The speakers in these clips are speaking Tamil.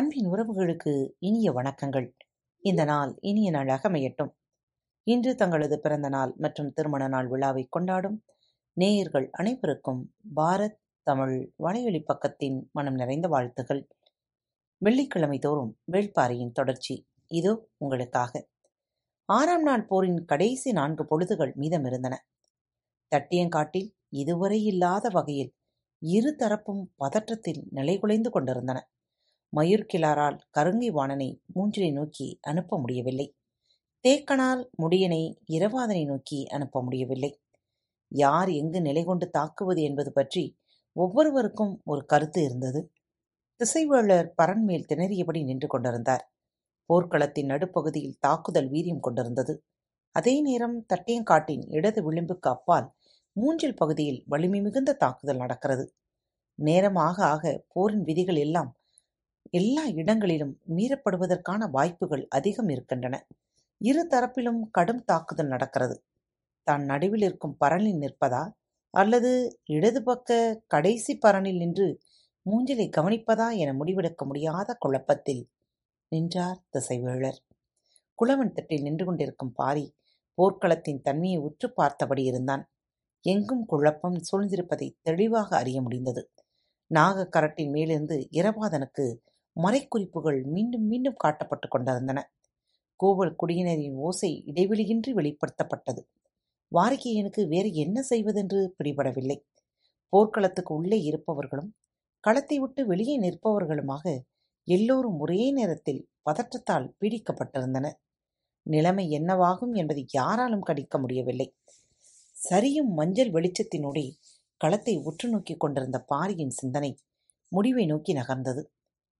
அன்பின் உறவுகளுக்கு இனிய வணக்கங்கள். இந்த நாள் இனிய நாளாக அமையட்டும். இன்று தங்களது பிறந்த நாள் மற்றும் திருமண நாள் விழாவைக் கொண்டாடும் நேயர்கள் அனைவருக்கும் பாரத் தமிழ் வலையொலி பக்கத்தின் மனம் நிறைந்த வாழ்த்துகள். வெள்ளிக்கிழமை தோறும் வேள்பாரியின் தொடர்ச்சி இதோ உங்களுக்காக. ஆறாம் நாள் போரின் கடைசி நான்கு பொழுதுகள் மீதமிருந்தன. தட்டியங்காட்டில் இதுவரை இல்லாத வகையில் இரு தரப்பும் பதற்றத்தில் நிலைகுலைந்து கொண்டிருந்தன. மயிர்கிளாரால் கருங்கை வாணனை மூஞ்சிலை நோக்கி அனுப்ப முடியவில்லை. தேக்கனால் முடியனை இரவாதனை நோக்கி அனுப்ப முடியவில்லை. யார் எங்கு நிலை கொண்டு தாக்குவது என்பது பற்றி ஒவ்வொருவருக்கும் ஒரு கருத்து இருந்தது. திசைவேளர் பரண்மேல் திணறியபடி நின்று கொண்டிருந்தார். போர்க்களத்தின் நடுப்பகுதியில் தாக்குதல் வீரியம் கொண்டிருந்தது. அதே நேரம் தட்டியங்காட்டின் இடது விளிம்புக்கு அப்பால் மூஞ்சில் பகுதியில் வலிமை மிகுந்த தாக்குதல் நடக்கிறது. நேரம் ஆக ஆக போரின் விதிகள் எல்லாம் எல்லா இடங்களிலும் மீறப்படுவதற்கான வாய்ப்புகள் அதிகம் இருக்கின்றன. இரு தரப்பிலும் கடும் தாக்குதல் நடக்கிறது. தான் நடுவில் இருக்கும் பரணில் நிற்பதா அல்லது இடது பக்க கடைசி பரணில் நின்று மூஞ்சிலை கவனிப்பதா என முடிவெடுக்க முடியாத குழப்பத்தில் நின்றார் திசைவேழர். குளவன் தட்டில் நின்று கொண்டிருக்கும் பாரி போர்க்களத்தின் தன்மையை உற்று பார்த்தபடி இருந்தான். எங்கும் குழப்பம் சூழ்ந்திருப்பதை தெளிவாக அறிய முடிந்தது. நாகக்கரட்டின் மேலிருந்து இரவாதனுக்கு மறைக்குறிப்புகள் மீண்டும் மீண்டும் காட்டப்பட்டுக் கொண்டிருந்தன. கோவல் குடியினரின் ஓசை இடைவெளியின்றி வெளிப்படுத்தப்பட்டது. வாரிகையனுக்கு வேறு என்ன செய்வதென்று பிடிபடவில்லை. போர்க்களத்துக்கு உள்ளே இருப்பவர்களும் களத்தை விட்டு வெளியே நிற்பவர்களுமாக எல்லோரும் ஒரே நேரத்தில் பதற்றத்தால் பீடிக்கப்பட்டிருந்தனர். நிலைமை என்னவாகும் என்பதை யாராலும் கணிக்க முடியவில்லை. சரியும் மஞ்சள் வெளிச்சத்தினூடே களத்தை உற்று நோக்கிக் கொண்டிருந்த பாரியின் சிந்தனை முடிவை நோக்கி நகர்ந்தது.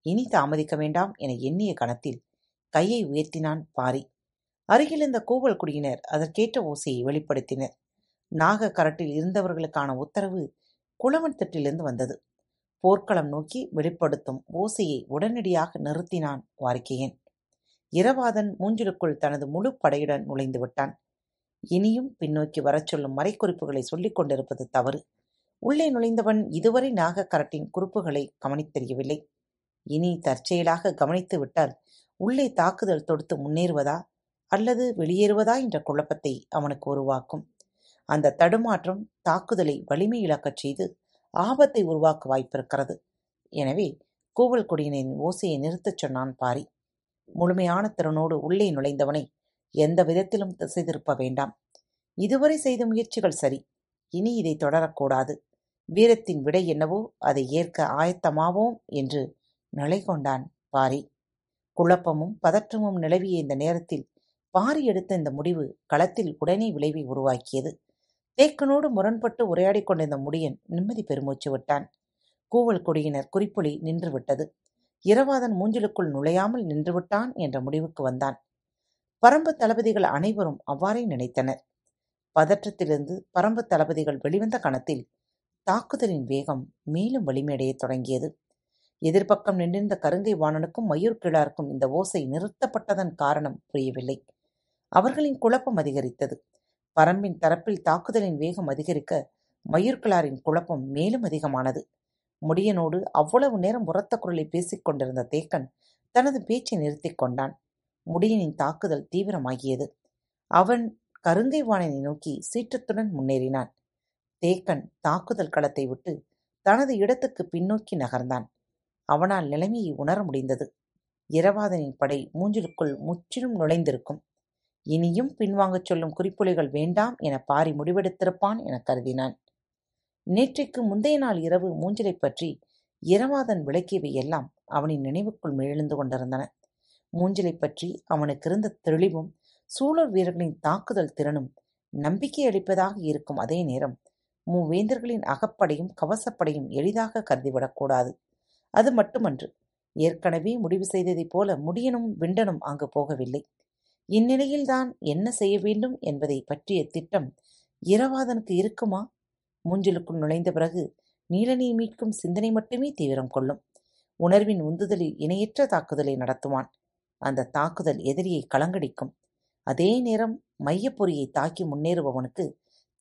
இனி தாமதிக்க வேண்டாம் என எண்ணிய கணத்தில் கையை உயர்த்தினான் பாரி. அருகிலிருந்த கூவல் குடியினர் அதற்கேற்ற ஓசையை வெளிப்படுத்தினர். நாக கரட்டில் இருந்தவர்களுக்கான உத்தரவு குளவன் திட்டிலிருந்து வந்தது. போர்க்களம் நோக்கி வெளிப்படுத்தும் ஓசையை உடனடியாக நிறுத்தினான் வாரிக்கையன். இரவாதன் மூஞ்சிலுக்குள் தனது முழு படையுடன் நுழைந்து விட்டான். இனியும் பின்னோக்கி வரச் சொல்லும் மறைக்குறிப்புகளை சொல்லிக் கொண்டிருப்பது தவறு. உள்ளே நுழைந்தவன் இதுவரை நாகக்கரட்டின் குறிப்புகளை குறுப்புகளை கவனித்தெரியவில்லை. இனி தற்செயலாக கவனித்து விட்டால் உள்ளே தாக்குதல் தொடுத்து முன்னேறுவதா அல்லது வெளியேறுவதா என்ற குழப்பத்தை அவனுக்கு உருவாக்கும். அந்த தடுமாற்றம் தாக்குதலை வலிமை இழக்கச் செய்து ஆபத்தை உருவாக்க வாய்ப்பிருக்கிறது. எனவே கூவல் குடியினரின் ஓசையை நிறுத்தச் சொன்னான் பாரி. முழுமையான திறனோடு உள்ளே நுழைந்தவனை எந்த விதத்திலும் திசை திருப்ப வேண்டாம். இதுவரை செய்த முயற்சிகள் சரி. இனி இதை தொடரக்கூடாது. வீரத்தின் விடை என்னவோ அதை ஏற்க ஆயத்தமாவோம் என்று நிலை கொண்டான் பாரி. குழப்பமும் பதற்றமும் நிலவிய இந்த நேரத்தில் பாரி எடுத்த இந்த முடிவு களத்தில் உடனே விளைவை உருவாக்கியது. தேக்கனோடு முரண்பட்டு உரையாடி கொண்டிருந்த முடியன் நிம்மதி பெருமூச்சு விட்டான். கூவல் குடியினர் குறிப்பொலி நின்றுவிட்டது. இரவாதன் மூஞ்சிலுக்குள் நுழையாமல் நின்றுவிட்டான் என்ற முடிவுக்கு வந்தான். பரம்பு தளபதிகள் அனைவரும் அவ்வாறே நினைத்தனர். பதற்றத்திலிருந்து பரம்பு தளபதிகள் வெளிவந்த கணத்தில் தாக்குதலின் வேகம் மேலும் வலிமையடையத் தொடங்கியது. எதிர்பக்கம் நின்றிருந்த கருங்கை வாணனுக்கும் மயூர் கிழாருக்கும் இந்த ஓசை நிறுத்தப்பட்டதன் காரணம் புரியவில்லை. அவர்களின் குழப்பம் அதிகரித்தது. பரம்பின் தரப்பில் தாக்குதலின் வேகம் அதிகரிக்க மயூர்கிழாரின் குழப்பம் மேலும் அதிகமானது. முடியனோடு அவ்வளவு நேரம் உரத்த குரலை பேசிக் கொண்டிருந்த தேக்கன் தனது பேச்சை நிறுத்திக் கொண்டான். முடியனின் தாக்குதல் தீவிரமாகியது. அவன் கருங்கை வாணனை நோக்கி சீற்றத்துடன் முன்னேறினான். தேக்கன் தாக்குதல் களத்தை விட்டு தனது இடத்துக்கு பின்னோக்கி நகர்ந்தான். அவனால் நிலைமையை உணர முடிந்தது. இரவாதனின் படை மூஞ்சிலுக்குள் முற்றிலும் நுழைந்திருக்கும். இனியும் பின்வாங்கச் சொல்லும் குறிப்புலிகள் வேண்டாம் என பாரி முடிவெடுத்திருப்பான் என கருதினான். நேற்றைக்கு முந்தைய நாள் இரவு மூஞ்சிலைப் பற்றி இரவாதன் விளக்கியவை எல்லாம் அவனின் நினைவுக்குள் எழுந்து கொண்டிருந்தன. மூஞ்சிலைப் பற்றி அவனுக்கு இருந்த தெளிவும் சூழல் வீரர்களின் தாக்குதல் திறனும் நம்பிக்கை அளிப்பதாக இருக்கும் அதே நேரம் மூவேந்தர்களின் அகப்படையும் கவசப்படையும் எளிதாக கருதிவிடக்கூடாது. அது மட்டுமன்று. ஏற்கனவே முடிவு செய்ததைப் போல முடியனும் விண்டனும் அங்கு போகவில்லை. இந்நிலையில்தான் என்ன செய்ய வேண்டும் என்பதைப் பற்றிய திட்டம் இரவாதனுக்கு இருக்குமா? மூஞ்சிலுக்குள் நுழைந்த பிறகு நீலனை மீட்கும் சிந்தனை மட்டுமே தீவிரம் கொள்ளும். உணர்வின் உந்துதலில் இணையற்ற தாக்குதலை நடத்துவான். அந்த தாக்குதல் எதிரியை கலங்கடிக்கும். அதே நேரம் மையப்பொறியை தாக்கி முன்னேறுபவனுக்கு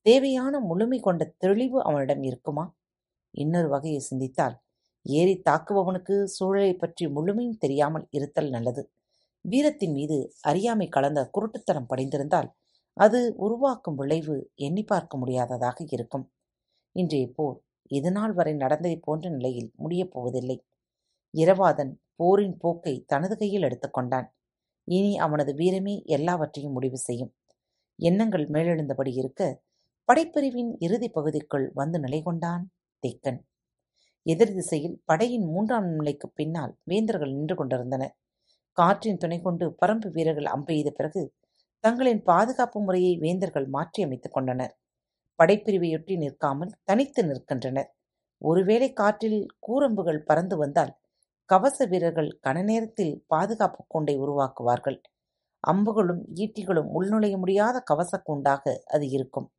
தேவையான முழுமை கொண்ட தெளிவு அவனிடம் இருக்குமா? இன்னொரு வகையை சிந்தித்தால் ஏறித் தாக்குபவனுக்கு சூழலைப் பற்றி முழுமையும் தெரியாமல் இருத்தல் நல்லது. வீரத்தின் மீது அறியாமை கலந்த குருட்டுத்தனம் படிந்திருந்தால் அது உருவாக்கும் விளைவு எண்ணிப் பார்க்க முடியாததாக இருக்கும். இன்றைய போர் இதுநாள் வரை நடந்ததைப் போன்ற நிலையில் முடியப் போவதில்லை. இரவாதன் போரின் போக்கை தனது கையில் எடுத்துக் கொண்டான். இனி அவனது வீரமே எல்லாவற்றையும் முடிவு செய்யும். எண்ணங்கள் மேலெழுந்தபடி இருக்க, படைப்பிரிவின் இறுதிப் பகுதிக்குள் வந்து நிலைகொண்டான் தெக்கன். எதிர் திசையில் படையின் மூன்றாம் நிலைக்குப் பின்னால் வேந்தர்கள் நின்று கொண்டிருந்தனர். காற்றின் துணை கொண்டு பரம்பு வீரர்கள் அம்பெய்த பிறகு, தங்களின் பாதுகாப்பு முறையை வேந்தர்கள் மாற்றியமைத்துக் கொண்டனர். படைப்பிரிவையொட்டி நிற்காமல் தனித்து நிற்கின்றனர். ஒருவேளை காற்றில் கூரம்புகள் பறந்து வந்தால், கவச வீரர்கள் கன நேரத்தில் பாதுகாப்பு கூண்டை உருவாக்குவார்கள். அம்புகளும் ஈட்டிகளும் உள்நுழைய முடியாத கவச கூண்டாக அது இருக்கும்.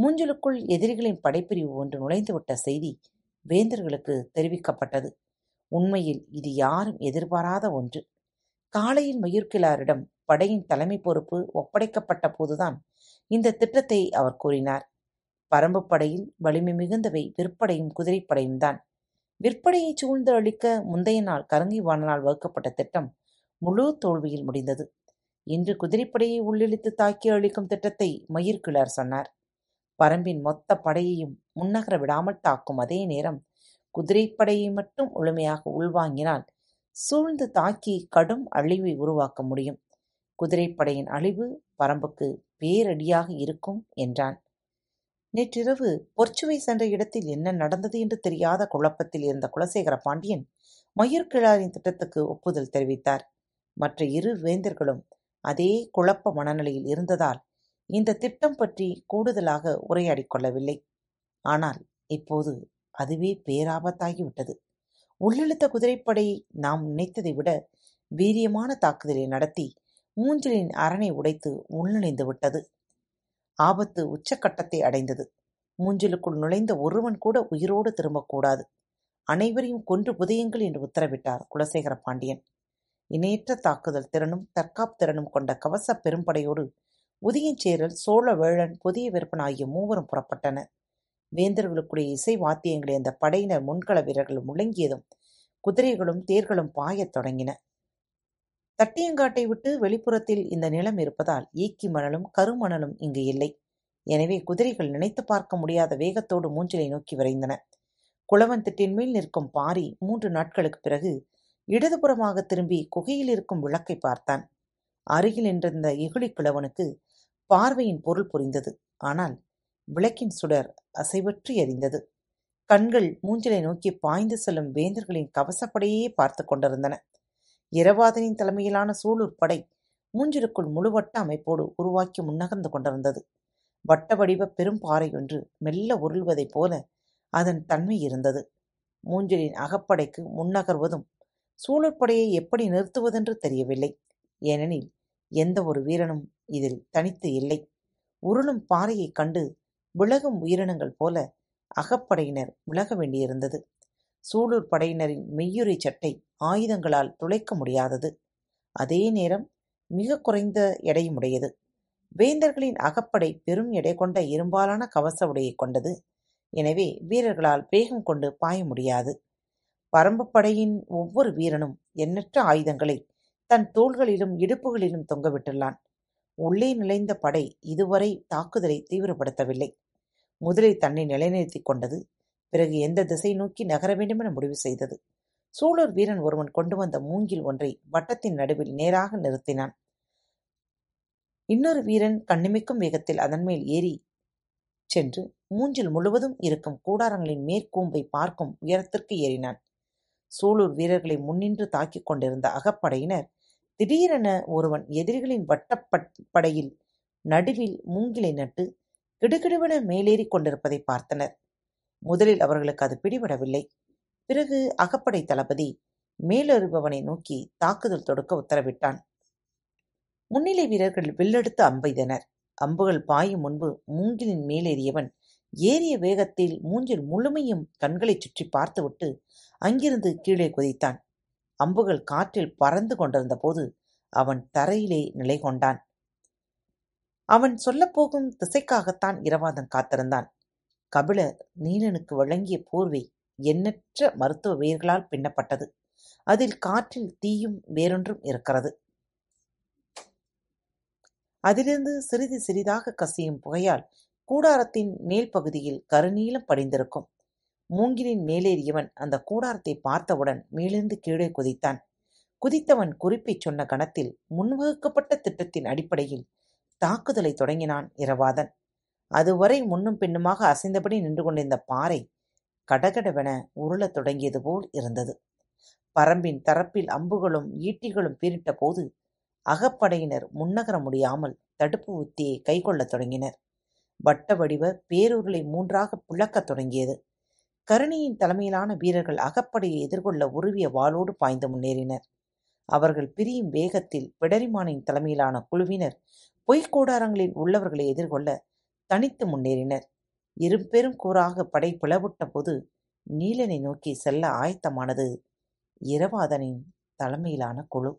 மூஞ்சலுக்குள் எதிரிகளின் படைப்பிரிவு ஒன்று நுழைந்துவிட்ட செய்தி வேந்தர்களுக்கு தெரிவிக்கப்பட்டது. உண்மையில் இது யாரும் எதிர்பாராத ஒன்று. காலையில் மயூர்கிலாரிடம் படையின் தலைமை பொறுப்பு ஒப்படைக்கப்பட்ட போதுதான் இந்த திட்டத்தை அவர் கூறினார். பரம்பு படையில் வலிமை மிகுந்தவை விற்படையும் குதிரைப்படையும்தான். விற்படையைச் சூழ்ந்து அழிக்க முந்தைய நாள் கருங்கை வாணனால் வகுக்கப்பட்ட திட்டம் முழு தோல்வியில் முடிந்தது. இன்று குதிரைப்படையை உள்ளிழித்து தாக்கி அழிக்கும் திட்டத்தை மயிர்கிழார் சொன்னார். பரம்பின் மொத்த படையையும் முன்னகர விடாமல் தாக்கும் அதே நேரம் குதிரைப்படையை மட்டும் முழுமையாக உள்வாங்கினால் சூழ்ந்து தாக்கி கடும் அழிவை உருவாக்க முடியும். குதிரைப்படையின் அழிவு பரம்புக்கு பேரடியாக இருக்கும் என்றான். நேற்றிரவு பொற்சுவை சென்ற இடத்தில் என்ன நடந்தது என்று தெரியாத குழப்பத்தில் இருந்த குலசேகர பாண்டியன் மயூர்கிழாரின் திட்டத்துக்கு ஒப்புதல் தெரிவித்தார். மற்ற இரு வேந்தர்களும் அதே குழப்ப மனநிலையில் இருந்ததால் இந்த திட்டம் பற்றி கூடுதலாக உரையாடிக் கொள்ளவில்லை. ஆனால் இப்போது அதுவே பேராபத்தாகிவிட்டது. உள்ளிழுத்த குதிரைப்படை நாம் நினைத்ததை விட வீரியமான தாக்குதலை நடத்தி மூஞ்சலின் அரணை உடைத்து உள்நுழைந்து விட்டது. ஆபத்து உச்சக்கட்டத்தை அடைந்தது. மூஞ்சலுக்குள் நுழைந்த ஒருவன் கூட உயிரோடு திரும்பக்கூடாது. அனைவரையும் கொன்று புதையுங்கள் என்று உத்தரவிட்டார் குலசேகர பாண்டியன். இணையற்ற தாக்குதல் திறனும் தற்காப்புத் திறனும் கொண்ட கவசப் பெரும்படையோடு உதயஞ்சேரல், சோழவேழன், புதிய விருப்பன் ஆகிய மூவரும் புறப்பட்டனர். வேந்தர்களுக்குரிய இசை வாத்தியங்களை அந்த படையினர் முன்கள வீரர்கள் முழங்கியதும் குதிரைகளும் தேர்களும் பாயத் தொடங்கின. தட்டியங்காட்டை விட்டு வெளிப்புறத்தில் இந்த நிலம் இருப்பதால் ஈக்கி மணலும் கருமணலும் இங்கு இல்லை. எனவே குதிரைகள் நினைத்து பார்க்க முடியாத வேகத்தோடு மூங்கிலை நோக்கி விரைந்தன. குளவன் திட்டின் மேல் நிற்கும் பாரி மூன்று நாட்களுக்கு பிறகு இடதுபுறமாக திரும்பி குகையில் இருக்கும் விளக்கை பார்த்தான். அருகில் நின்றிருந்த எகுளிக் கிழவனுக்கு பார்வையின் பொருள் புரிந்தது. ஆனால் விளக்கின் சுடர் அசைவற்றி எறிந்தது கண்கள் மூஞ்சலை நோக்கி பாய்ந்து செல்லும் வேந்தர்களின் கவசப்படையே பார்த்து கொண்டிருந்தன. இரவாதனின் தலைமையிலான சூலூர்ப் படை மூங்கிலுக்குள் முழுவட்ட அமைப்போடு உருவாக்கி முன்னகர்ந்து கொண்டிருந்தது. வட்ட வடிவப் பெரும் ஒன்று மெல்ல உருள்வதைப் போல அதன் தன்மை இருந்தது. மூஞ்சலின் அகப்படைக்கு முன்னகர்வதும் சூழற்படையை எப்படி நிறுத்துவதென்று தெரியவில்லை. ஏனெனில் எந்த ஒரு வீரனும் இதில் தனித்து இல்லை. உருளும் பாறையைக் கண்டு விலகும் உயிரினங்கள் போல அகப்படையினர் விலக வேண்டியிருந்தது. சூலூர்ப் படையினரின் மெய்யுரி சட்டை ஆயுதங்களால் துளைக்க முடியாதது. அதே நேரம் மிக குறைந்த எடையுமுடையது. வேந்தர்களின் அகப்படை பெரும் எடை கொண்ட இரும்பாலான கவச உடையைக் கொண்டது. எனவே வீரர்களால் வேகம் கொண்டு பாய முடியாது. பரம்பு படையின் ஒவ்வொரு வீரனும் எண்ணற்ற ஆயுதங்களை தன் தோள்களிலும் இடுப்புகளிலும் தொங்கவிட்டுள்ளான். உள்ளே நுழைந்த படை இதுவரை தாக்குதலை தீவிரப்படுத்தவில்லை. முதலில் தன்னை நிலைநிறுத்திக் கொண்டது. பிறகு எந்த திசை நோக்கி நகர வேண்டுமென முடிவு செய்தது. சூலூர் வீரன் ஒருவன் கொண்டு வந்த மூங்கில் ஒன்றை வட்டத்தின் நடுவில் நேராக நிறுத்தினான். இன்னொரு வீரன் கண்ணிமிக்கும் வேகத்தில் அதன்மேல் ஏறி சென்று மூஞ்சில் முழுவதும் இருக்கும் கூடாரங்களின் மேற்கூம்பை பார்க்கும் உயரத்திற்கு ஏறினான். சூலூர் வீரர்களை முன்னின்று தாக்கிக் கொண்டிருந்த அகப்படையினர் திடீரென ஒருவன் எதிரிகளின் வட்டப் படையில் நடுவில் மூங்கிலை நட்டு கிடுகிடுவென மேலேறிக் கொண்டிருப்பதைப் பார்த்தனர். முதலில் அவர்களுக்கு அது பிடிபடவில்லை. பிறகு அகப்படைத் தளபதி மேலேறுபவனை நோக்கி தாக்குதல் தொடுக்க உத்தரவிட்டான். முன்னிலை வீரர்கள் வில்லெடுத்து அம்பெய்தனர். அம்புகள் பாயும் முன்பு மூங்கிலின் மேலேறியவன் ஏறிய வேகத்தில் மூஞ்சில் முழுமையும் கண்களைச் சுற்றிப் பார்த்துவிட்டு அங்கிருந்து கீழே குதித்தான். அம்புகள் காற்றில் பறந்து கொண்டிருந்தபோது அவன் தரையிலே நிலை கொண்டான் அவன் சொல்லப்போகும் திசைக்காகத்தான் இரவாதன் காத்திருந்தான். கபிலர் நீலனுக்கு வழங்கிய போர்வை எண்ணற்ற மருத்துவ வேர்களால் பின்னப்பட்டது. அதில் காற்றில் தீயும் வேறொன்றும் இருக்கிறது. அதிலிருந்து சிறிது சிறிதாக கசியும் புகையால் கூடாரத்தின் மேல் பகுதியில் கருநீலம் படிந்திருக்கும். மூங்கிலின் மேலேறியவன் அந்தக் கூடாரத்தைப் பார்த்தவுடன் மேலிருந்து கீழே குதித்தான். குதித்தவன் குறிப்பைச் சொன்ன கணத்தில் முன்வகுக்கப்பட்ட திட்டத்தின் அடிப்படையில் தாக்குதலை தொடங்கினான் இரவாதன். அதுவரை முன்னும் பின்னுமாக அசைந்தபடி நின்று கொண்டிருந்த பாறை கடகடவென உருளத் தொடங்கியது போல் இருந்தது. பரம்பின் தரப்பில் அம்புகளும் ஈட்டிகளும் பீரிட்ட போது அகப்படையினர் முன்னகர முடியாமல் தடுப்பு உத்தியை கைக்கொள்ளத் தொடங்கினர். வட்ட வடிவ பேருருளை மூன்றாகப் பிளக்கத் தொடங்கியது. கருணியின் தலைமையிலான வீரர்கள் அகப்படையை எதிர்கொள்ள உருவிய வாளோடு பாய்ந்து முன்னேறினர். அவர்கள் பிரியும் வேகத்தில் பிடரிமானின் தலைமையிலான குழுவினர் பொய்க்கூடாரங்களில் உள்ளவர்களை எதிர்கொள்ள தனித்து முன்னேறினர். இருபெரும் கூறாக படை பிளவுட்ட போது நீலனை நோக்கி செல்ல ஆயத்தமானது இரவாதனின் தலைமையிலான குழு.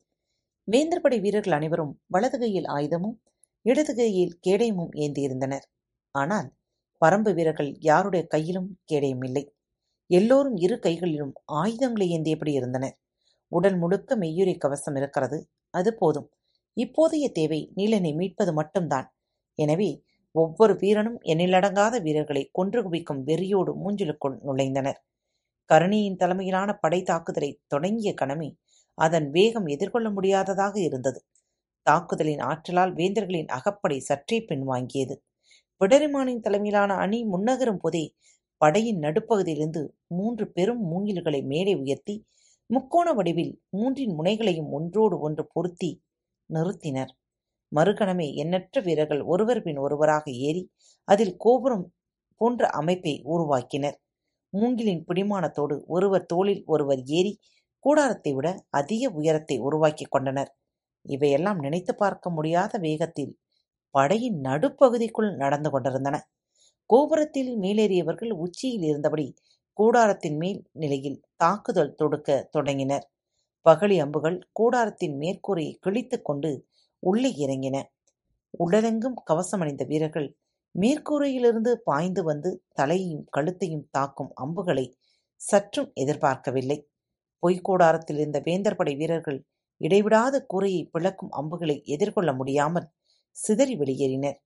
வேந்தர் படை வீரர்கள் அனைவரும் வலது கையில் ஆயுதமும் இடது கையில் கேடயமும் ஏந்தியிருந்தனர். ஆனால் பரம்பு வீரர்கள் யாருடைய கையிலும் கேடயமில்லை எல்லோரும் இரு கைகளிலும் ஆயுதங்களை ஏந்தியபடி இருந்தனர். உடல் முழுக்க மெய்யுரை கவசம் இருக்கிறது. அது போதும். இப்போதைய தேவை நீலனை மீட்பது மட்டும்தான். எனவே ஒவ்வொரு வீரனும் எண்ணிலடங்காத வீரர்களை கொன்று குவிக்கும் வெறியோடு மூஞ்சிலுக்குள் நுழைந்தனர். கருணியின் தலைமையிலான படை தாக்குதலை தொடங்கிய கணமே அதன் வேகம் எதிர்கொள்ள முடியாததாக இருந்தது. தாக்குதலின் ஆற்றலால் வேந்தர்களின் அகப்படை சற்றே பின்வாங்கியது. பிடரிமானின் தலைமையிலான அணி முன்னகரும் போதே படையின் நடுப்பகுதியிலிருந்து மூன்று பெரும் மூங்கில்களை மேலே உயர்த்தி முக்கோண வடிவில் மூன்றின் முனைகளையும் ஒன்றோடு ஒன்று பொருத்தி நிறுத்தினர். மறுகணமே எண்ணற்ற வீரர்கள் ஒருவர் பின் ஒருவராக ஏறி அதில் கோபுரம் போன்ற அமைப்பை உருவாக்கினர். மூங்கிலின் பிடிமானத்தோடு ஒருவர் தோளில் ஒருவர் ஏறி கூடாரத்தை விட அதிக உயரத்தை உருவாக்கிக் கொண்டனர். இவையெல்லாம் நினைத்து பார்க்க முடியாத வேகத்தில் படையின் நடுப்பகுதிக்குள் நடந்து கொண்டிருந்தன. கோபுரத்தில் மேலேறியவர்கள் உச்சியில் இருந்தபடி கூடாரத்தின் மேல் நிலையில் தாக்குதல் தொடுக்க தொடங்கினர். பகழி அம்புகள் கூடாரத்தின் மேற்கூரையை கிழித்துக் கொண்டு உள்ளே இறங்கின. உடலெங்கும் கவசமடைந்த வீரர்கள் மேற்கூரையிலிருந்து பாய்ந்து வந்து தலையையும் கழுத்தையும் தாக்கும் அம்புகளை சற்றும் எதிர்பார்க்கவில்லை. பொய்க்கூடாரத்தில் இருந்த வேந்தர் படை வீரர்கள் இடைவிடாத கூரையை பிளக்கும் அம்புகளை எதிர்கொள்ள முடியாமல் சிதறி வெளியேறினர்.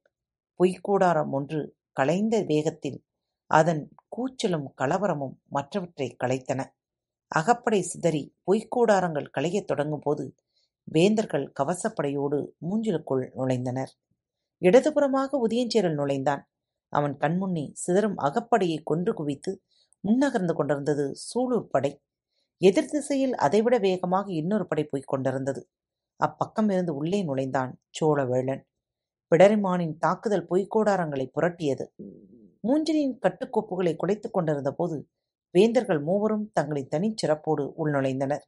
பொய்க் கூடாரம் ஒன்று கலைந்த வேகத்தில் அதன் கூச்சலும் கலவரமும் மற்றவற்றைக் கலைத்தன. அகப்படை சிதறி பொய்க்கூடாரங்கள் கலையத் தொடங்கும்போது வேந்தர்கள் கவசப்படையோடு மூஞ்சலுக்குள் நுழைந்தனர். இடதுபுறமாக உதயஞ்சேரல் நுழைந்தான். அவன் கண்முன்னே சிதறும் அகப்படையைக் கொன்று குவித்து முன்னகர்ந்து கொண்டிருந்தது சூளுர் படை. எதிர் திசையில் அதைவிட வேகமாக இன்னொரு படை போய்க் கொண்டிருந்தது. அப்பக்கமிருந்து உள்ளே நுழைந்தான் சோழவேளன். பிடரிமானின் தாக்குதல் பொய்க்கோடாரங்களை புரட்டியது. மூங்கிலின் கட்டுக்கோப்புகளைக் கொண்டிருந்த போது வேந்தர்கள் மூவரும் தங்களின் தனிச்சிறப்போடு உள்நுழைந்தனர்.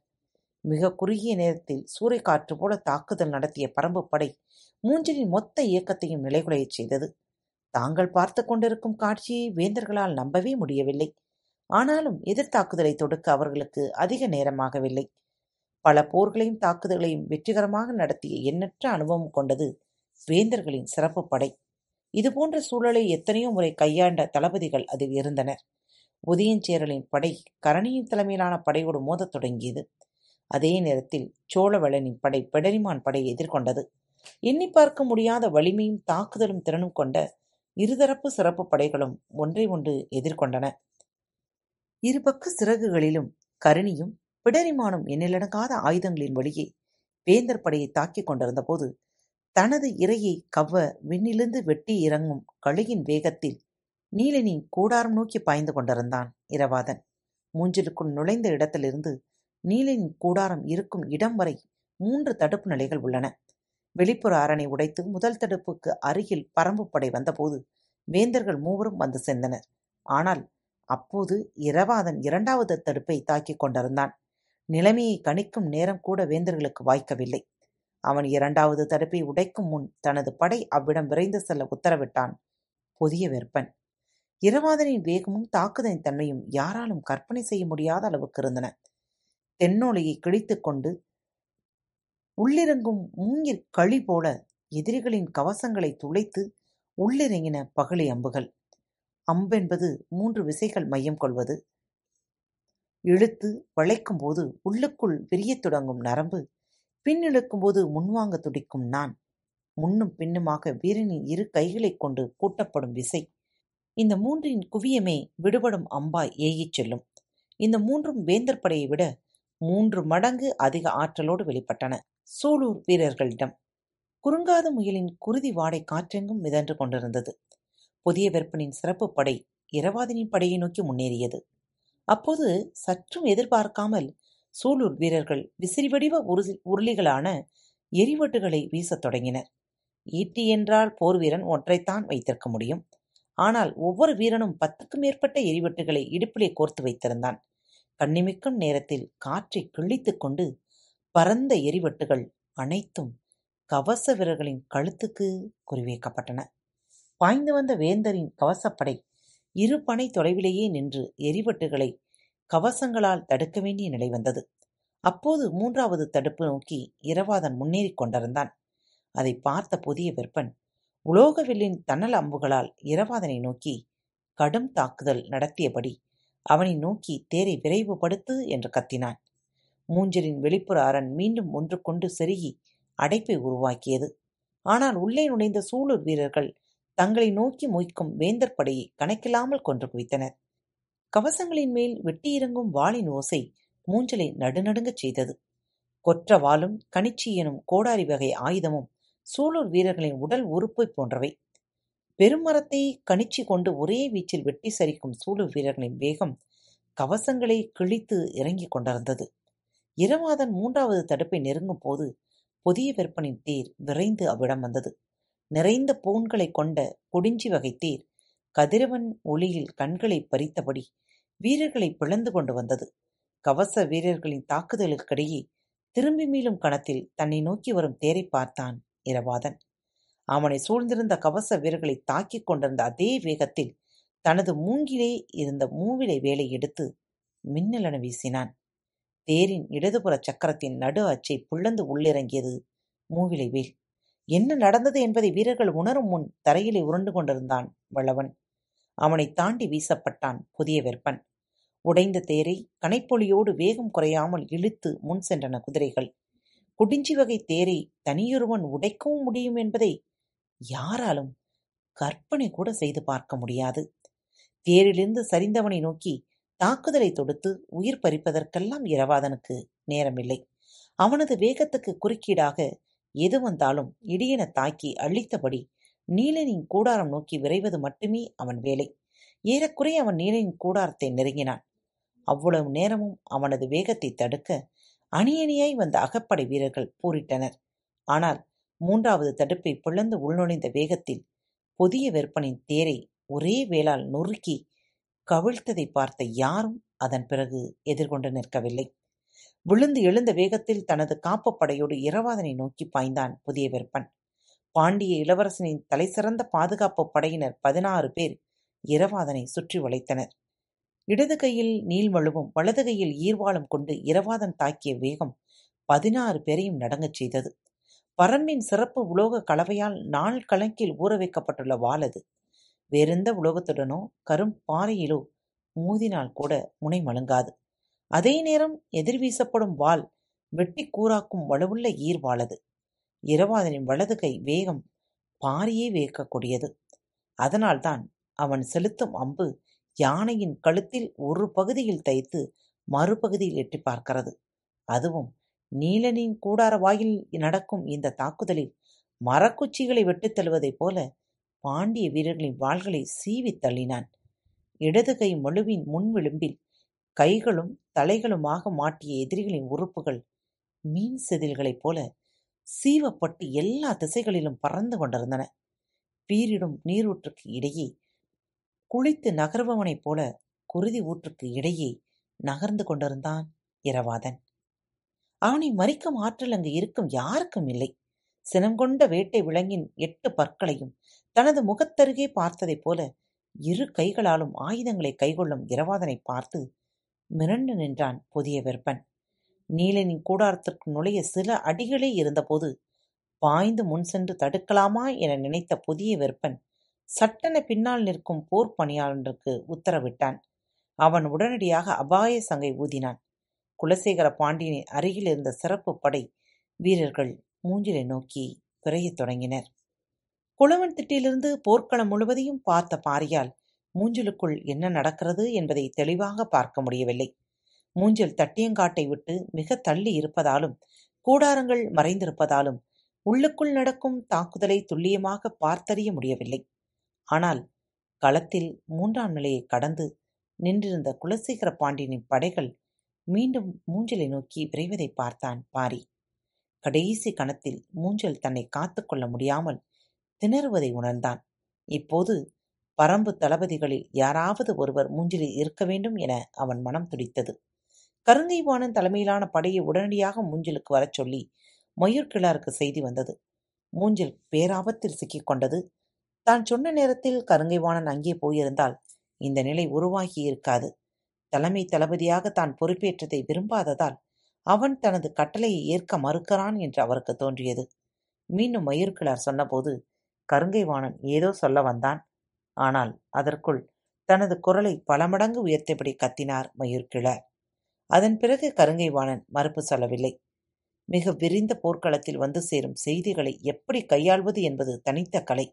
மிகக் குறுகிய நேரத்தில் சூறைக்காற்று போல தாக்குதல் நடத்திய பரம்பு படை மூங்கிலின் மொத்த இயக்கத்தையும் நிலைகுலையச் செய்தது. தாங்கள் பார்த்துக் கொண்டிருக்கும் காட்சியை வேந்தர்களால் நம்பவே முடியவில்லை. ஆனாலும் எதிர்த்தாக்குதலை தொடுக்க அவர்களுக்கு அதிக நேரமாகவில்லை. பல போர்களையும் தாக்குதல்களையும் வெற்றிகரமாக நடத்திய எண்ணற்ற அனுபவம் கொண்டது வேந்தர்களின் சிறப்பு படை. இதுபோன்ற சூழலை எத்தனையோ முறை கையாண்ட தளபதிகள் அதில் இருந்தனர். உதயஞ்சேரலின் படை கரணியின் தலைமையிலான படையோடு மோதத் தொடங்கியது. அதே நேரத்தில் சோழவளனின் படை பிடரிமான் படையை எதிர்கொண்டது. எண்ணி பார்க்க முடியாத வலிமையும் தாக்குதலும் திறனும் கொண்ட இருதரப்பு சிறப்பு படைகளும் ஒன்றை ஒன்று எதிர்கொண்டன. இருபக்க சிறகுகளிலும் கருணியும் பிடரிமானும் எண்ணிலடங்காத ஆயுதங்களின் வழியே வேந்தர் படையை தாக்கிக் கொண்டிருந்தபோது தனது இரையைக் கவ்வ விண்ணிலிருந்து வெட்டி இறங்கும் கழுகின் வேகத்தில் நீலனின் கூடாரம் நோக்கிப் பாய்ந்து கொண்டிருந்தான் இரவாதன். மூஞ்சிலுக்குள் நுழைந்த இடத்திலிருந்து நீலனின் கூடாரம் இருக்கும் இடம் வரை மூன்று தடுப்பு நிலைகள் உள்ளன. வெளிப்புற அரணை உடைத்து முதல் தடுப்புக்கு அருகில் பரம்புப் படை வந்தபோது வேந்தர்கள் மூவரும் வந்து சேர்ந்தனர். ஆனால் அப்போது இரவாதன் இரண்டாவது தடுப்பைத் தாக்கிக் கொண்டிருந்தான். நிலைமையைக் கணிக்கும் நேரம் கூட வேந்தர்களுக்கு வாய்க்கவில்லை. அவன் இரண்டாவது தடுப்பை உடைக்கும் முன் தனது படை அவ்விடம் விரைந்து செல்ல உத்தரவிட்டான் புதிய வெப்பன். இரவாதனின் வேகமும் தாக்குதலின் தன்மையும் யாராலும் கற்பனை செய்ய முடியாத அளவுக்கு இருந்தன. தென்னோலையை கிழித்துக் கொண்டு உள்ளிறங்கும் மூங்கிற் களி போல எதிரிகளின் கவசங்களை துளைத்து உள்ளிறங்கின பகலி அம்புகள். அம்பென்பது மூன்று விசைகள் மையம் கொள்வது. இழுத்து வளைக்கும் போது உள்ளுக்குள் விரியத் தொடங்கும் நரம்பு பின்னெடுக்கும்போது முன்வாங்க துடிக்கும் நான். முன்னும் பின்னுமாக வீரனின் இரு கைகளைக் கொண்டு கூட்டப்படும் விசை. இந்த மூன்றின் குவியமே விடுபடும் அம்பாய் ஏகிச் செல்லும். இந்த மூன்றும் வேந்தர் படையை விட மூன்று மடங்கு அதிக ஆற்றலோடு வெளிப்பட்டன. சூலூர் வீரர்களிடம். குறுங்காத முயலின் குருதி வாடை காற்றெங்கும் மிதன்று கொண்டிருந்தது. புதிய வெப்பனின் சிறப்பு படை இரவாதனின் படையை நோக்கி முன்னேறியது. அப்போது சற்றும் எதிர்பார்க்காமல் சூலூர் வீரர்கள் விசிறி வடிவ உருளிகளான எரிவட்டுகளை வீசத் தொடங்கினர். ஈட்டி என்றால் போர் வீரன் ஒன்றைத்தான் வைத்திருக்க முடியும். ஆனால் ஒவ்வொரு வீரனும் பத்துக்கும் மேற்பட்ட எரிவட்டுகளை இடுப்பிலே கோர்த்து வைத்திருந்தான். கண்ணிமிக்கும் நேரத்தில் காற்றை கிழித்துக் கொண்டு பரந்த எரிவட்டுகள் அனைத்தும் கவச வீரர்களின் கழுத்துக்கு குறிவைக்கப்பட்டன. பாய்ந்து வந்த வேந்தரின் கவசப்படை இரு பனை தொலைவிலேயே நின்று எரிவட்டுகளை கவசங்களால் தடுக்க வேண்டிய நிலை வந்தது. அப்போது மூன்றாவது தடுப்பு நோக்கி இரவாதன் முன்னேறிக் கொண்டிருந்தான். அதை பார்த்த புதிய வெப்பன் உலோகவில்லின் தன்னல் அம்புகளால் இரவாதனை நோக்கி கடும் தாக்குதல் நடத்தியபடி அவனை நோக்கி தேரை விரைவுபடுத்து என்று கத்தினான். மூஞ்சலின் வெளிப்புற அரண் மீண்டும் ஒன்று கொண்டு செருகி அடைப்பை உருவாக்கியது. ஆனால் உள்ளே நுழைந்த சூழூர் வீரர்கள் தங்களை நோக்கி மொய்க்கும் வேந்தர் படையை கணக்கில்லாமல் கொன்று குவித்தனர். கவசங்களின் மேல் வெட்டியிறங்கும் வாளின் ஓசை மூஞ்சலை நடுநடுங்கச் செய்தது. கொற்ற வாளும் கணிச்சி எனும் கோடாரி வகை ஆயுதமும் சூழூர் வீரர்களின் உடல் உறுப்பை போன்றவை. பெருமரத்தை கணிச்சி கொண்டு ஒரே வீச்சில் வெட்டி சரிக்கும் சூழூர் வீரர்களின் வேகம் கவசங்களை கிழித்து இறங்கிக் கொண்டிருந்தது. இரவாதன் மூன்றாவது தடுப்பை நெருங்கும் போது புதிய விற்பனின் தேர் விரைந்து அவ்விடம் வந்தது. நிறைந்த பூண்களை கொண்ட குடிஞ்சி வகை தேர் கதிரவன் ஒளியில் கண்களை பறித்தபடி வீரர்களை பிளந்து கொண்டு வந்தது. கவச வீரர்களின் தாக்குதலுக்கிடையே திரும்பி மீளும் கணத்தில் தன்னை நோக்கி வரும் தேரை பார்த்தான் இரவாதன். அவனை சூழ்ந்திருந்த கவச வீரர்களை தாக்கிக் கொண்டிருந்த அதே வேகத்தில் தனது மூங்கிலே இருந்த மூவிலை வேலை எடுத்து மின்னலென வீசினான். தேரின் இடதுபுற சக்கரத்தின் நடு அச்சை புள்ளந்து உள்ளிறங்கியது மூவிலை வேல். என்ன நடந்தது என்பதை வீரர்கள் உணரும் முன் தரையிலே உருண்டு கொண்டிருந்தான் வளவன் அவனை தாண்டி வீசப்பட்டான் புதிய வெப்பன். உடைந்த தேரை கனைப்பொலியோடு வேகம் குறையாமல் இழுத்து முன் சென்றன குதிரைகள். குடிஞ்சி வகை தேரை தனியொருவன் உடைக்கவும் முடியும் என்பதை யாராலும் கற்பனை கூட செய்து பார்க்க முடியாது. தேரிலிருந்து சரிந்தவனை நோக்கி தாக்குதலை தொடுத்து உயிர் பறிப்பதற்கெல்லாம் இரவாதனுக்கு நேரமில்லை. அவனது வேகத்துக்கு குறுக்கீடாக எது வந்தாலும் இடியென தாக்கி அழித்தபடி நீலனின் கூடாரம் நோக்கி விரைவது மட்டுமே அவன் வேலை. ஏறக்குறைய அவன் நீலனின் கூடாரத்தை நெருங்கினான். அவ்வளவு நேரமும் அவனது வேகத்தை தடுக்க அணியணியாய் வந்த அகப்படை வீரர்கள் போரிட்டனர். ஆனால் மூன்றாவது தடுப்பை பிளந்து உள்நுழைந்த வேகத்தில் புதிய வெப்பனின் தேரை ஒரே வேளால் நொறுக்கி கவிழ்த்ததை பார்த்த யாரும் அதன் பிறகு எதிர்கொண்டு நிற்கவில்லை. விழுந்து எழுந்த வேகத்தில் தனது காப்பு படையோடு இரவாதனை நோக்கி பாய்ந்தான் புதிய வெப்பன் பாண்டிய இளவரசனின் தலைசிறந்த பாதுகாப்பு படையினர் பதினாறு பேர் இரவாதனை சுற்றி வளைத்தனர். இடது கையில் நீள்மழுவும் வலது கையில் ஈர்வாளும் கொண்டு இரவாதன் தாக்கிய வேகம் பதினாறு பேரையும் நடங்கச் செய்தது. பரம்பின் சிறப்பு உலோக கலவையால் நாள் கணக்கில் ஊற வைக்கப்பட்டுள்ள வாள் அது வேறெந்த உலோகத்துடனோ கரும் பாறையிலோ மோதினால் கூட முனை மழுங்காது. அதே நேரம் எதிர் வீசப்படும் வாள் வெட்டி கூறாக்கும் வலுவுள்ள ஈர்வாளது. இரவாதனின் வலது கை வேகம் பாரியே வியக்கக்கூடியது அதனால்தான் அவன் செலுத்தும் அம்பு யானையின் கழுத்தில் ஒரு பகுதியில் தைத்து மறுபகுதியில் எட்டி பார்க்கிறது. அதுவும் நீலனின் கூடார வாயில் நடக்கும் இந்த தாக்குதலில் மரக்குச்சிகளை வெட்டுத் தள்ளுவதைப் போல பாண்டிய வீரர்களின் வாள்களை சீவித் தள்ளினான். இடது கை மழுவின் முன்விளிம்பில் கைகளும் தலைகளுமாக மாட்டிய எதிரிகளின் உறுப்புகள் மீன் செதில்களைப் போல சீவப்பட்டு எல்லா திசைகளிலும் பறந்து கொண்டிருந்தன. பீரிடும் நீரூற்றுக்கு இடையே குளித்து நகர்பவனைப் போல குருதி ஊற்றுக்கு இடையே நகர்ந்து கொண்டிருந்தான் இரவாதன். அவனை மறிக்கும் ஆற்றல் அங்கு இருக்கும் யாருக்கும் இல்லை. சினங்கொண்ட வேட்டை விலங்கின் எட்டு பற்களையும் தனது முகத்தருகே பார்த்ததைப் போல இரு கைகளாலும் ஆயுதங்களை கைகொள்ளும் இரவாதனை பார்த்து மிரண்டு நின்றான் புதிய வெப்பன் நீலனின் கூடாரத்திற்கு நுழைய சில அடிகளே இருந்தபோது பாய்ந்து முன் சென்று தடுக்கலாமா என நினைத்த புதிய வெப்பன் சட்டென பின்னால் நிற்கும் போர் பணியாளனுக்கு உத்தரவிட்டான். அவன் உடனடியாக அபாய சங்கை ஊதினான். குலசேகர பாண்டியனின் அருகில் இருந்த சிறப்பு படை வீரர்கள் மூஞ்சிலை நோக்கி விரையத் தொடங்கினர். குளவன் திட்டிலிருந்து போர்க்களம் முழுவதையும் பார்த்த பாரியால் மூஞ்சலுக்குள் என்ன நடக்கிறது என்பதை தெளிவாக பார்க்க முடியவில்லை. மூஞ்சல் தட்டியங்காட்டை விட்டு மிக தள்ளி இருப்பதாலும் கூடாரங்கள் மறைந்திருப்பதாலும் உள்ளுக்குள் நடக்கும் தாக்குதலை துல்லியமாக பார்த்தறிய முடியவில்லை. ஆனால் களத்தில் மூன்றாம் நிலையை கடந்து நின்றிருந்த குலசேகர பாண்டியனின் படைகள் மீண்டும் மூஞ்சலை நோக்கி விரைவதை பார்த்தான் பாரி. கடைசி கணத்தில் மூஞ்சல் தன்னை காத்துக்கொள்ள முடியாமல் திணறுவதை உணர்ந்தான். இப்போது பரம்பு தளபதிகளில் யாராவது ஒருவர் மூஞ்சிலில் இருக்க வேண்டும் என அவன் மனம் துடித்தது. கருங்கைவாணன் தலைமையிலான படையை உடனடியாக மூஞ்சலுக்கு வரச் சொல்லி மயூர்கிழாருக்கு செய்தி வந்தது. மூஞ்சில் பேராபத்தில் சிக்கிக் கொண்டது. தான் சொன்ன நேரத்தில் கருங்கைவாணன் அங்கே போயிருந்தால் இந்த நிலை உருவாகி இருக்காது. தலைமை தளபதியாக தான் பொறுப்பேற்றதை விரும்பாததால் அவன் தனது கட்டளையை ஏற்க மறுக்கிறான் என்று அவருக்கு தோன்றியது. மீண்டும் மயூர்கிழார் சொன்னபோது கருங்கைவாணன் ஏதோ சொல்ல வந்தான். ஆனால் அதற்குள் தனது குரலை பல மடங்கு உயர்த்தபடி கத்தினார் மயூர்கிழார் அதன் பிறகு கருங்கைவாணன் மறுப்பு சொல்லவில்லை. மிக விரிந்த போர்க்களத்தில் வந்து சேரும் செய்திகளை எப்படி கையாள்வது என்பது தனித்த கலை.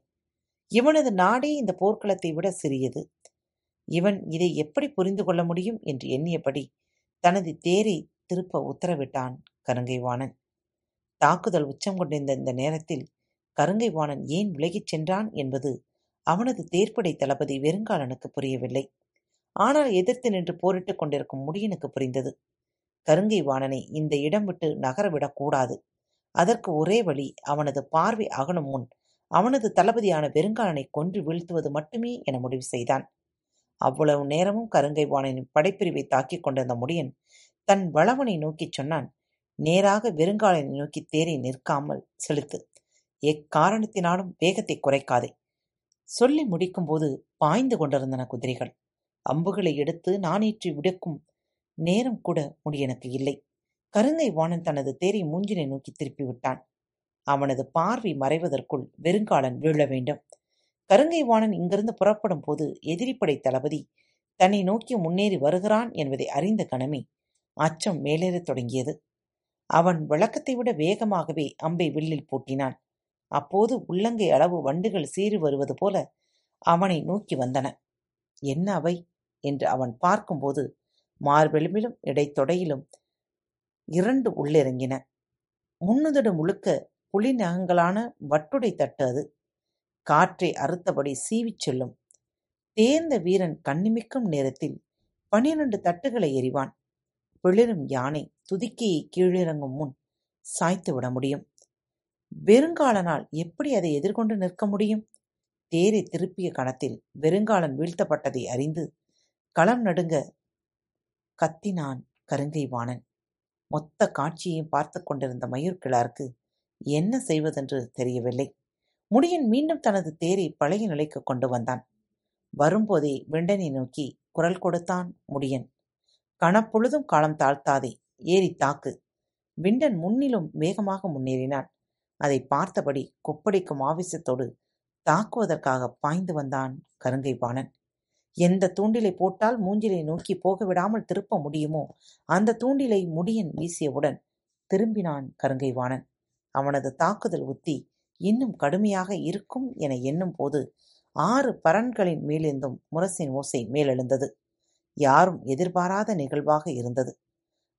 இவனது நாடே இந்த போர்க்களத்தை விட சிறியது. இவன் இதை எப்படி புரிந்து கொள்ள முடியும் என்று எண்ணியபடி தனது தேரை திருப்ப உத்தரவிட்டான் கருங்கைவாணன். தாக்குதல் உச்சம் கொண்டிருந்த இந்த நேரத்தில் கருங்கைவாணன் ஏன் விலகிச் சென்றான் என்பது அவனது தேர்ப்படை தளபதி வெறுங்காலனுக்கு புரியவில்லை. ஆனால் எதிர்த்து நின்று போரிட்டுக் கொண்டிருக்கும் முடியனுக்கு புரிந்தது. கருங்கை வாணனை இந்த இடம் விட்டு நகரவிடக்கூடாது அதற்கு ஒரே வழி அவனது பார்வை அகலும் முன் அவனது தளபதியான வெறுங்காலனை கொன்று வீழ்த்துவது மட்டுமே என முடிவு செய்தான். அவ்வளவு நேரமும் கருங்கை வாணனின் படைப்பிரிவை தாக்கிக் கொண்டிருந்த முடியன் தன் வளவனை நோக்கிச் சொன்னான். நேராக வெறுங்காலனை நோக்கி தேரை நிற்காமல் செலுத்து. எக்காரணத்தினாலும் வேகத்தை குறைக்காதே. சொல்லி முடிக்கும்போது பாய்ந்து கொண்டிருந்தன குதிரைகள். அம்புகளை எடுத்து நானேற்றி விடுக்கும் நேரம் கூட முடியனுக்கு இல்லை. கருங்கை வாணன் தனது தேரை மூஞ்சினை நோக்கி திருப்பிவிட்டான் அவனது பார்வை மறைவதற்குள் வெறுங்காலன் வீழ வேண்டும். கருங்கை வாணன் இங்கிருந்து புறப்படும் போது எதிரிப்படை தளபதி தன்னை நோக்கி முன்னேறி வருகிறான் என்பதை அறிந்த கணமே அச்சம் மேலேறத் தொடங்கியது. அவன் விளக்கத்தை விட வேகமாகவே அம்பை வில்லில் பூட்டினான். அப்போது உள்ளங்கை அளவு வண்டுகள் சீறி வருவது போல அவனை நோக்கி வந்தன. என்ன அவை? என்று அவன் பார்க்கும்போது மார்பெலும்பிலும் இடைத்தொடையிலும் இரண்டு உள்ளிறங்கின. முன்னுதடு முழுக்க புலி நகங்களான வட்டுடை தட்டு அது. காற்றை அறுத்தபடி சீவிச் செல்லும். தேர்ந்த வீரன் கண்ணிமிக்கும் நேரத்தில் பனிரெண்டு தட்டுகளை எறிவான். பிளிரும் யானை துதிக்கையை கீழிறங்கும் முன் சாய்த்து விட முடியும். வெறுங்காலனால் எப்படி அதை எதிர்கொண்டு நிற்க முடியும்? தேரை திருப்பிய கணத்தில் வெறுங்காலன் வீழ்த்தப்பட்டதை அறிந்து களம் நடுங்க கத்தினான் கருங்கை வாணன் மொத்த காட்சியையும் பார்த்து கொண்டிருந்த மயூர்கிழாருக்கு என்ன செய்வதென்று தெரியவில்லை. முடியன் மீண்டும் தனது தேரை பழைய நிலைக்கு கொண்டு வந்தான். வரும்போதே விண்டனை நோக்கி குரல் கொடுத்தான் முடியன். கணப்பொழுதும் காலம் தாழ்த்தாதே ஏறி தாக்கு. விண்டன் முன்னிலும் வேகமாக முன்னேறினான். அதை பார்த்தபடி கொப்படிக்கும் ஆவேசத்தோடு தாக்குவதற்காக பாய்ந்து வந்தான் கருங்கை பாணன் எந்த தூண்டிலை போட்டால் மூஞ்சிலை நோக்கி போக விடாமல் திருப்ப முடியுமோ? அந்த தூண்டிலை முடியன் வீசியவுடன் திரும்பினான் கருங்கை வாணன் அவனது தாக்குதல் உத்தி இன்னும் கடுமையாக இருக்கும் என எண்ணும் போது ஆறு பரன்களின் மேலிருந்தும் முரசின் ஓசை மேலெழுந்தது. யாரும் எதிர்பாராத நிகழ்வாக இருந்தது.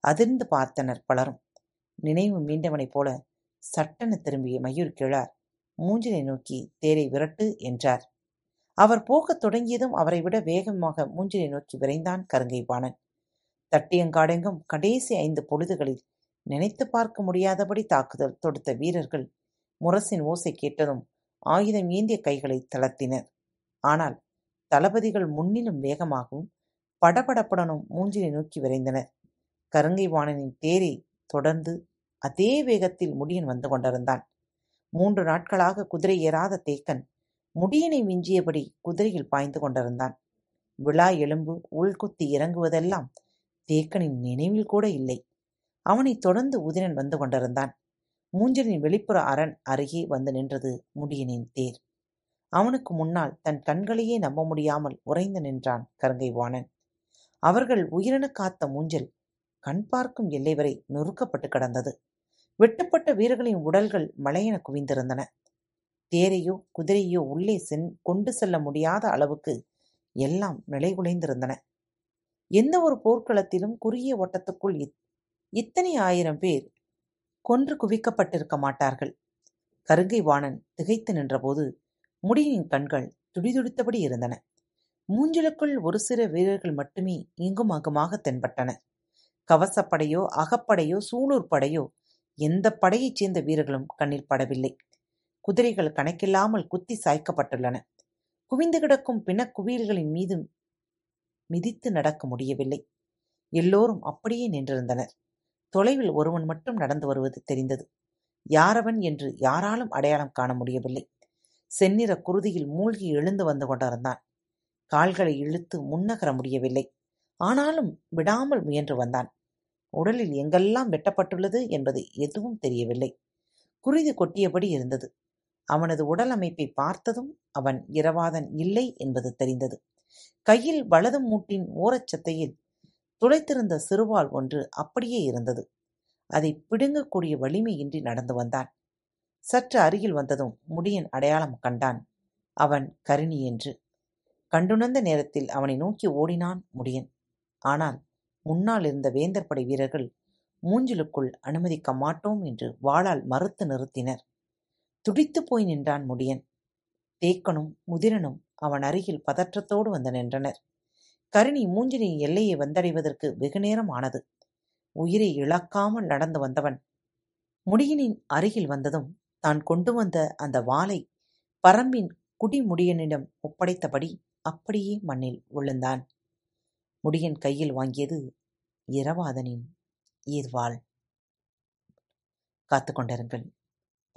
அதிர்ந்து பார்த்தனர் பலரும். நினைவு மீண்டவனைப் போல சட்டென திரும்பிய மயூர் கிழார் மூஞ்சினை நோக்கி தேரை விரட்டு என்றார். அவர் போகத் தொடங்கியதும் அவரை விட வேகமாக மூஞ்சினை நோக்கி விரைந்தான் கருங்கைவாணன் தட்டியங்காடெங்கும் கடைசி ஐந்து பொழுதுகளில் நினைத்து பார்க்க முடியாதபடி தாக்குதல் தொடுத்த வீரர்கள் முரசின் ஓசை கேட்டதும் ஆயுதம் ஏந்திய கைகளை தளர்த்தினர். ஆனால் தளபதிகள் முன்னிலும் வேகமாகவும் படபடப்புடனும் மூஞ்சினை நோக்கி விரைந்தனர். கருங்கை வாணனின் தேரை தொடர்ந்து அதே வேகத்தில் முடியன் வந்து கொண்டிருந்தான். மூன்று நாட்களாக குதிரை ஏறாத தேக்கன் முடியனை மிஞ்சியபடி குதிரையில் பாய்ந்து கொண்டிருந்தான். விழா எலும்பு உள்குத்தி இறங்குவதெல்லாம் தேக்கனின் நினைவில் கூட இல்லை. அவனைத் தொடர்ந்து உதிரன் வந்து கொண்டிருந்தான். மூஞ்சலின் வெளிப்புற அரண் அருகே வந்து நின்றது முடியனின் தேர். அவனுக்கு முன்னால் தன் கண்களையே நம்ப முடியாமல் உறைந்து நின்றான் கருங்கை வாணன். அவர்கள் உயிரென காத்த மூஞ்சல் கண் பார்க்கும் எல்லை வரை நொறுக்கப்பட்டு கிடந்தது. வெட்டுப்பட்ட வீரர்களின் உடல்கள் மலையென குவிந்திருந்தன. தேரையோ குதிரையோ உள்ளே சென் கொண்டு செல்ல முடியாத அளவுக்கு எல்லாம் நிலைகுலைந்திருந்தன எந்த ஒரு போர்க்களத்திலும் குறுகிய ஓட்டத்துக்குள் இத்தனை ஆயிரம் பேர் கொன்று குவிக்கப்பட்டிருக்க மாட்டார்கள். கருங்கை வாணன் திகைத்து நின்றபோது முடியின் கண்கள் துடிதுடித்தபடி இருந்தன. மூஞ்சலுக்குள் ஒரு சில வீரர்கள் மட்டுமே இங்கும் அங்குமாக தென்பட்டன. கவசப்படையோ அகப்படையோ சூலூர் படையோ எந்த படையைச் சேர்ந்த வீரர்களும் கண்ணில் படவில்லை. குதிரைகள் கணக்கில்லாமல் குத்தி சாய்க்கப்பட்டுள்ளன. குவிந்து கிடக்கும் பிணக்குவியல்களின் மீது மிதித்து நடக்க முடியவில்லை. எல்லோரும் அப்படியே நின்றிருந்தனர். தொலைவில் ஒருவன் மட்டும் நடந்து வருவது தெரிந்தது. யாரவன் என்று யாராலும் அடையாளம் காண முடியவில்லை. செந்நிற குருதியில் மூழ்கி எழுந்து வந்து கொண்டிருந்தான். கால்களை இழுத்து முன்னகர முடியவில்லை. ஆனாலும் விடாமல் முயன்று வந்தான். உடலில் எங்கெல்லாம் வெட்டப்பட்டுள்ளது என்பது எதுவும் தெரியவில்லை. குருதி கொட்டியபடி இருந்தது. அவனது உடல் அமைப்பை பார்த்ததும் அவன் இரவாதன் இல்லை என்பது தெரிந்தது. கையில் வலது மூட்டின் ஓரச்சத்தையில் துளைத்திருந்த சிறுவாள் ஒன்று அப்படியே இருந்தது. அதை பிடுங்கக்கூடிய வலிமையின்றி நடந்து வந்தான். சற்று அருகில் வந்ததும் முடியன் அடையாளம் கண்டான். அவன் கருணி என்று. கண்டுணர்ந்த நேரத்தில் அவனை நோக்கி ஓடினான் முடியன். ஆனால் முன்னால் இருந்த வேந்தர் படை வீரர்கள் மூஞ்சிலுக்குள் அனுமதிக்க மாட்டோம் என்று வாளால் மறுத்து நிறுத்தினர். துடித்துப் போய் நின்றான் முடியன். தேக்கனும் முதிரனும் அவன் அருகில் பதற்றத்தோடு வந்து நின்றனர். கருணி மூஞ்சினின் எல்லையை வந்தடைவதற்கு வெகுநேரம் ஆனது. உயிரை இழக்காமல் நடந்து வந்தவன். முடியனின் அருகில் வந்ததும் தான் கொண்டு வந்த அந்த வாளை பரம்பின் குடிமுடியனிடம் ஒப்படைத்தபடி அப்படியே மண்ணில் விழுந்தான். முடியன் கையில் வாங்கியது இரவாதனின் ஈர்வாள். காத்து கொண்டிருங்கள்.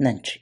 நன்றி